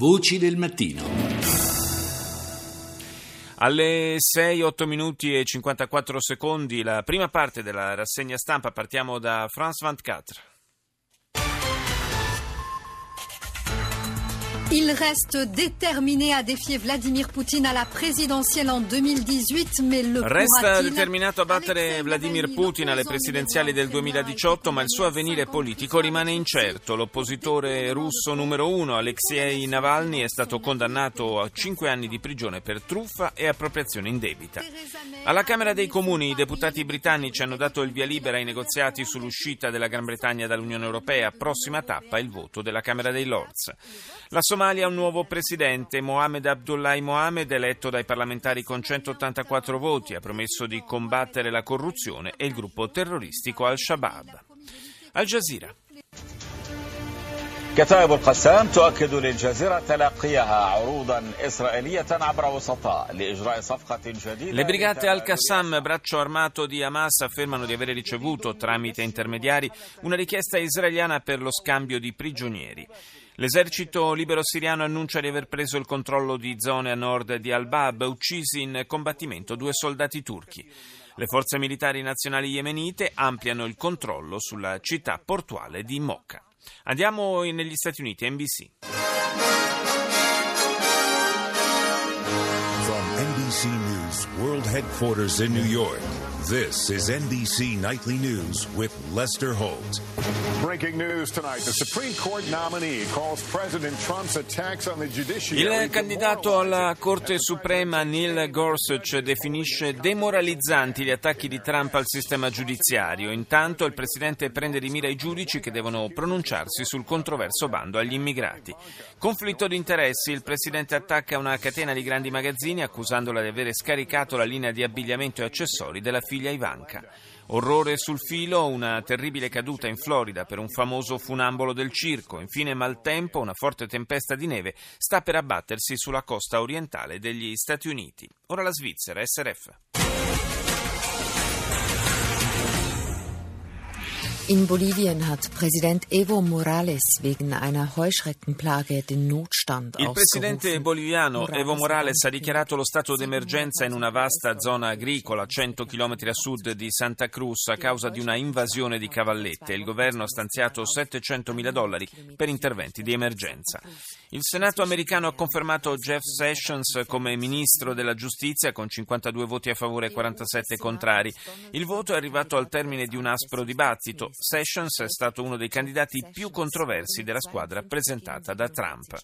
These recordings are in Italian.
Voci del mattino. Alle 6, 8 minuti e 54 secondi, la prima parte della rassegna stampa, partiamo da France 24. Il reste déterminé à défier Vladimir Poutine à la présidentielle en 2018, mais le Resta determinato a battere Vladimir Putin alle presidenziali del 2018, ma il suo avvenire politico rimane incerto. L'oppositore russo numero uno, Alexei Navalny, è stato condannato a cinque anni di prigione per truffa e appropriazione indebita. Alla Camera dei Comuni i deputati britannici hanno dato il via libera ai negoziati sull'uscita della Gran Bretagna dall'Unione Europea. Prossima tappa il voto della Camera dei Lords. La Somalia un nuovo presidente, Mohamed Abdullahi Mohamed, eletto dai parlamentari con 184 voti, ha promesso di combattere la corruzione e il gruppo terroristico Al-Shabaab. Al Jazeera. كتائب القسام تؤكد للجزيرة تلقيها عروضا إسرائيلية عبر وسطاء لإجراء صفقة جديدة Le brigate Al-Qassam, braccio armato di Hamas, affermano di avere ricevuto, tramite intermediari, una richiesta israeliana per lo scambio di prigionieri. L'esercito libero siriano annuncia di aver preso il controllo di zone a nord di Al-Bab, uccisi in combattimento due soldati turchi. Le forze militari nazionali yemenite ampliano il controllo sulla città portuale di Mocca. Andiamo negli Stati Uniti, NBC. From NBC News World Headquarters in New York, this is NBC Nightly News with Lester Holt. Breaking news tonight. The Supreme Court nominee calls President Trump's attacks on the judiciary. Il candidato alla Corte Suprema Neil Gorsuch definisce demoralizzanti gli attacchi di Trump al sistema giudiziario. Intanto il presidente prende di mira i giudici che devono pronunciarsi sul controverso bando agli immigrati. Conflitto di interessi. Il presidente attacca una catena di grandi magazzini accusandola di avere scaricato la linea di abbigliamento e accessori della figlia Ivanka. Orrore sul filo, una terribile caduta in Florida per un famoso funambolo del circo. Infine maltempo, una forte tempesta di neve sta per abbattersi sulla costa orientale degli Stati Uniti. Ora la Svizzera, SRF. In Bolivien hat Präsident Evo Morales wegen einer Heuschreckenplage den Notstand Il presidente boliviano Evo Morales ha dichiarato lo stato d'emergenza in una vasta zona agricola a 100 km a sud di Santa Cruz a causa di una invasione di cavallette. Il governo ha stanziato 700 mila dollari per interventi di emergenza. Il Senato americano ha confermato Jeff Sessions come ministro della giustizia con 52 voti a favore e 47 contrari. Il voto è arrivato al termine di un aspro dibattito. Sessions è stato uno dei candidati più controversi della squadra presentata da Trump.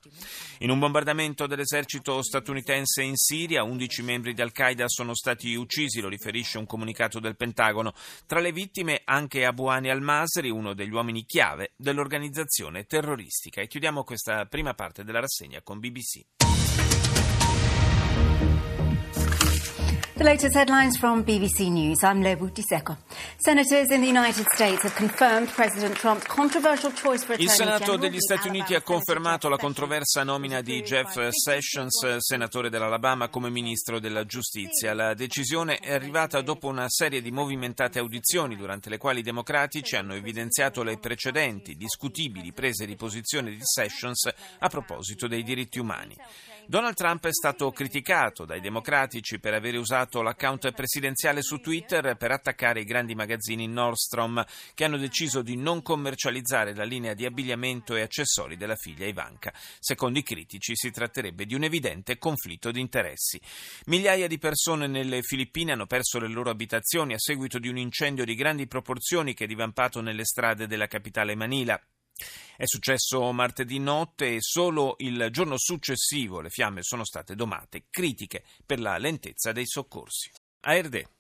In un bombardamento dell'esercito statunitense in Siria, 11 membri di Al-Qaeda sono stati uccisi, lo riferisce un comunicato del Pentagono. Tra le vittime anche Abu Hani al-Masri, uno degli uomini chiave dell'organizzazione terroristica. E chiudiamo questa prima parte della rassegna con BBC. The latest headlines from BBC News. I'm Lebu Diseko. Senators in the United States have confirmed President Trump's controversial choice for Il Senato degli Stati Uniti ha confermato la controversa nomina di Jeff Sessions, senatore dell'Alabama, come ministro della giustizia. La decisione è arrivata dopo una serie di movimentate audizioni durante le quali i democratici hanno evidenziato le precedenti, discutibili prese di posizione di Sessions a proposito dei diritti umani. Donald Trump è stato criticato dai democratici per aver usato l'account presidenziale su Twitter per attaccare i grandi magazzini Nordstrom che hanno deciso di non commercializzare la linea di abbigliamento e accessori della figlia Ivanka. Secondo i critici si tratterebbe di un evidente conflitto di interessi. Migliaia di persone nelle Filippine hanno perso le loro abitazioni a seguito di un incendio di grandi proporzioni che è divampato nelle strade della capitale Manila. È successo martedì notte e solo il giorno successivo le fiamme sono state domate, critiche per la lentezza dei soccorsi. ARD.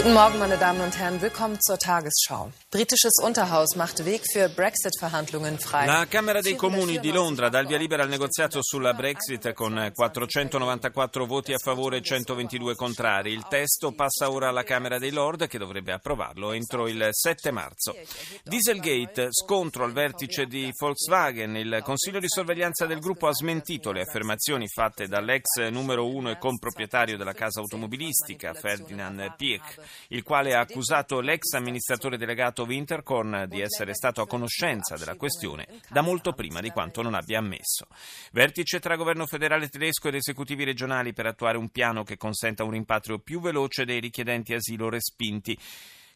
Guten Morgen, meine Damen und Herren. Willkommen zur Tagesschau. Britisches Unterhaus macht Weg für Brexit-Verhandlungen frei. La Camera dei Comuni di Londra dà il via libera al negoziato sulla Brexit con 494 voti a favore e 122 contrari. Il testo passa ora alla Camera dei Lord che dovrebbe approvarlo entro il 7 marzo. Dieselgate, scontro al vertice di Volkswagen. Il Consiglio di sorveglianza del gruppo ha smentito le affermazioni fatte dall'ex numero uno e comproprietario della casa automobilistica, Ferdinand Piech. Il quale ha accusato l'ex amministratore delegato Winterkorn di essere stato a conoscenza della questione da molto prima di quanto non abbia ammesso. Vertice tra governo federale tedesco ed esecutivi regionali per attuare un piano che consenta un rimpatrio più veloce dei richiedenti asilo respinti.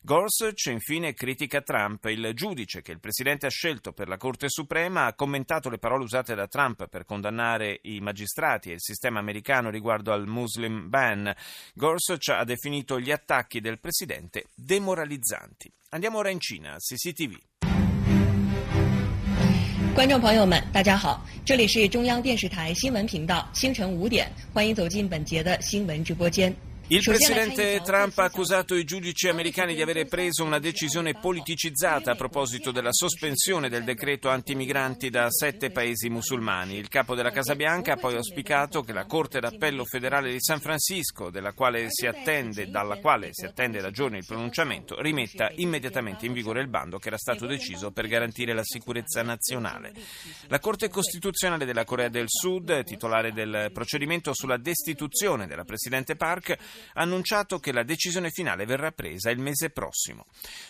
Gorsuch infine critica Trump. Il giudice che il presidente ha scelto per la Corte Suprema ha commentato le parole usate da Trump per condannare i magistrati e il sistema americano riguardo al Muslim ban. Gorsuch ha definito gli attacchi del presidente demoralizzanti. Andiamo ora in Cina, CCTV. 观众朋友们，大家好，这里是中央电视台新闻频道，清晨五点，欢迎走进本节的新闻直播间。 Il presidente Trump ha accusato i giudici americani di avere preso una decisione politicizzata a proposito della sospensione del decreto antimigranti da sette paesi musulmani. Il capo della Casa Bianca ha poi auspicato che la Corte d'Appello federale di San Francisco, quale attende, dalla quale si attende da giorni il pronunciamento, rimetta immediatamente in vigore il bando che era stato deciso per garantire la sicurezza nazionale. La Corte Costituzionale della Corea del Sud, titolare del procedimento sulla destituzione della Presidente Park, ha annunciato che la decisione finale verrà presa il mese prossimo.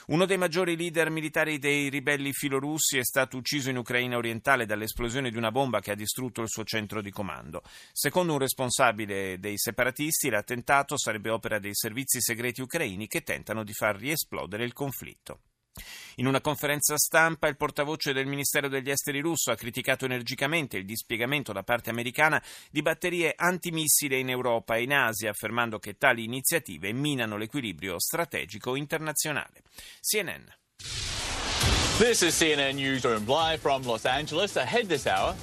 Uno dei maggiori leader militari dei ribelli filorussi è stato ucciso in Ucraina orientale dall'esplosione di una bomba che ha distrutto il suo centro di comando. Secondo un responsabile dei separatisti, l'attentato sarebbe opera dei servizi segreti ucraini che tentano di far riesplodere il conflitto. In una conferenza stampa il portavoce del Ministero degli Esteri russo ha criticato energicamente il dispiegamento da parte americana di batterie antimissile in Europa e in Asia, affermando che tali iniziative minano l'equilibrio strategico internazionale. CNN. This is CNN Newsroom live from Los Angeles. Ahead this hour.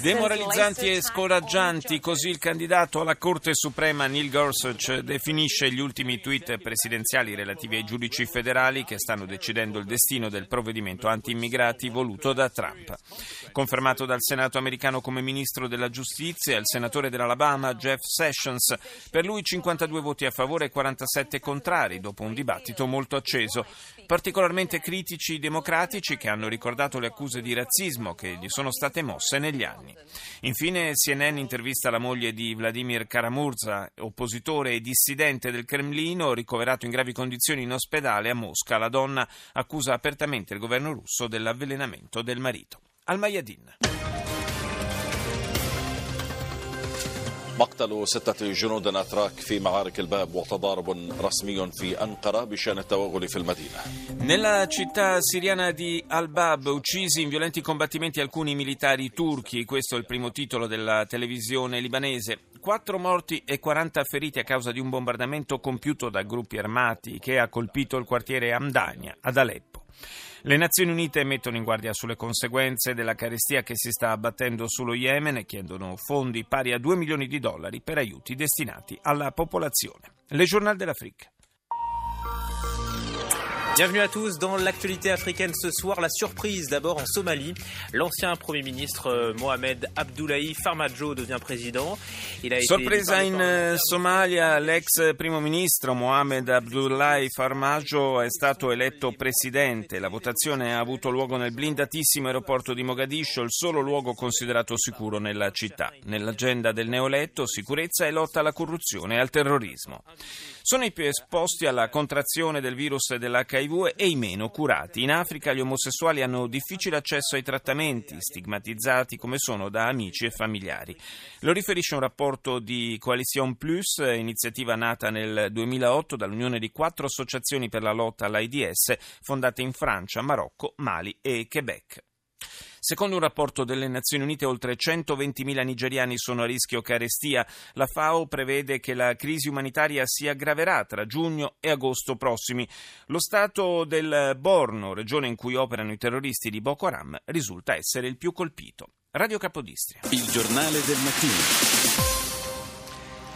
Demoralizzanti e scoraggianti, così il candidato alla Corte Suprema Neil Gorsuch definisce gli ultimi tweet presidenziali relativi ai giudici federali che stanno decidendo il destino del provvedimento anti-immigrati voluto da Trump. Confermato dal Senato americano come ministro della giustizia, il senatore dell'Alabama Jeff Sessions, per lui 52 voti a favore e 47 contrari, dopo un dibattito molto acceso. Particolarmente critici i democratici che hanno ricordato le accuse di razzismo che gli sono state mosse negli anni. Infine CNN intervista la moglie di Vladimir Karamurza, oppositore e dissidente del Cremlino, ricoverato in gravi condizioni in ospedale a Mosca. La donna accusa apertamente il governo russo dell'avvelenamento del marito. Al-Mayadin. مقتل ستة جنود أتراك في معارك الباب وتضارب رسمي في أنقرة بشأن التوغل في المدينة. Nella città siriana di Al-Bab, uccisi in violenti combattimenti alcuni militari turchi, questo è il primo titolo della televisione libanese. Quattro morti e 40 feriti a causa di un bombardamento compiuto da gruppi armati che ha colpito il quartiere Amdania ad Aleppo. Le Nazioni Unite mettono in guardia sulle conseguenze della carestia che si sta abbattendo sullo Yemen e chiedono fondi pari a 2 milioni di dollari per aiuti destinati alla popolazione. Le Journal dell'Africa. Bienvenue à tous dans l'actualité africaine ce soir. La surprise d'abord en Somalie. L'ancien Premier ministre euh, Mohamed Abdullahi Farmajo devient président. Il a Sorpresa in eh, Somalia, l'ex primo ministro Mohamed Abdullahi Farmajo è stato eletto presidente. La votazione ha avuto luogo nel blindatissimo aeroporto di Mogadiscio, il solo luogo considerato sicuro nella città. Nell'agenda del neoletto sicurezza e lotta alla corruzione e al terrorismo. Sono i più esposti alla contrazione del virus dell'HIV e i meno curati. In Africa gli omosessuali hanno difficile accesso ai trattamenti, stigmatizzati come sono da amici e familiari. Lo riferisce un rapporto di Coalition Plus, iniziativa nata nel 2008 dall'unione di quattro associazioni per la lotta all'AIDS fondate in Francia, Marocco, Mali e Quebec. Secondo un rapporto delle Nazioni Unite, oltre 120.000 nigeriani sono a rischio carestia. La FAO prevede che la crisi umanitaria si aggraverà tra giugno e agosto prossimi. Lo stato del Borno, regione in cui operano i terroristi di Boko Haram, risulta essere il più colpito. Radio Capodistria. Il giornale del mattino.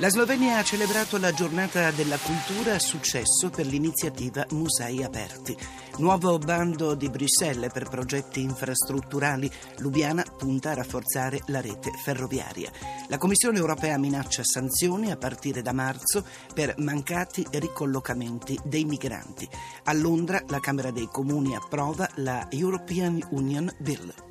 La Slovenia ha celebrato la giornata della cultura a successo per l'iniziativa Musei Aperti. Nuovo bando di Bruxelles per progetti infrastrutturali. Lubiana punta a rafforzare la rete ferroviaria. La Commissione europea minaccia sanzioni a partire da marzo per mancati ricollocamenti dei migranti. A Londra la Camera dei Comuni approva la European Union Bill.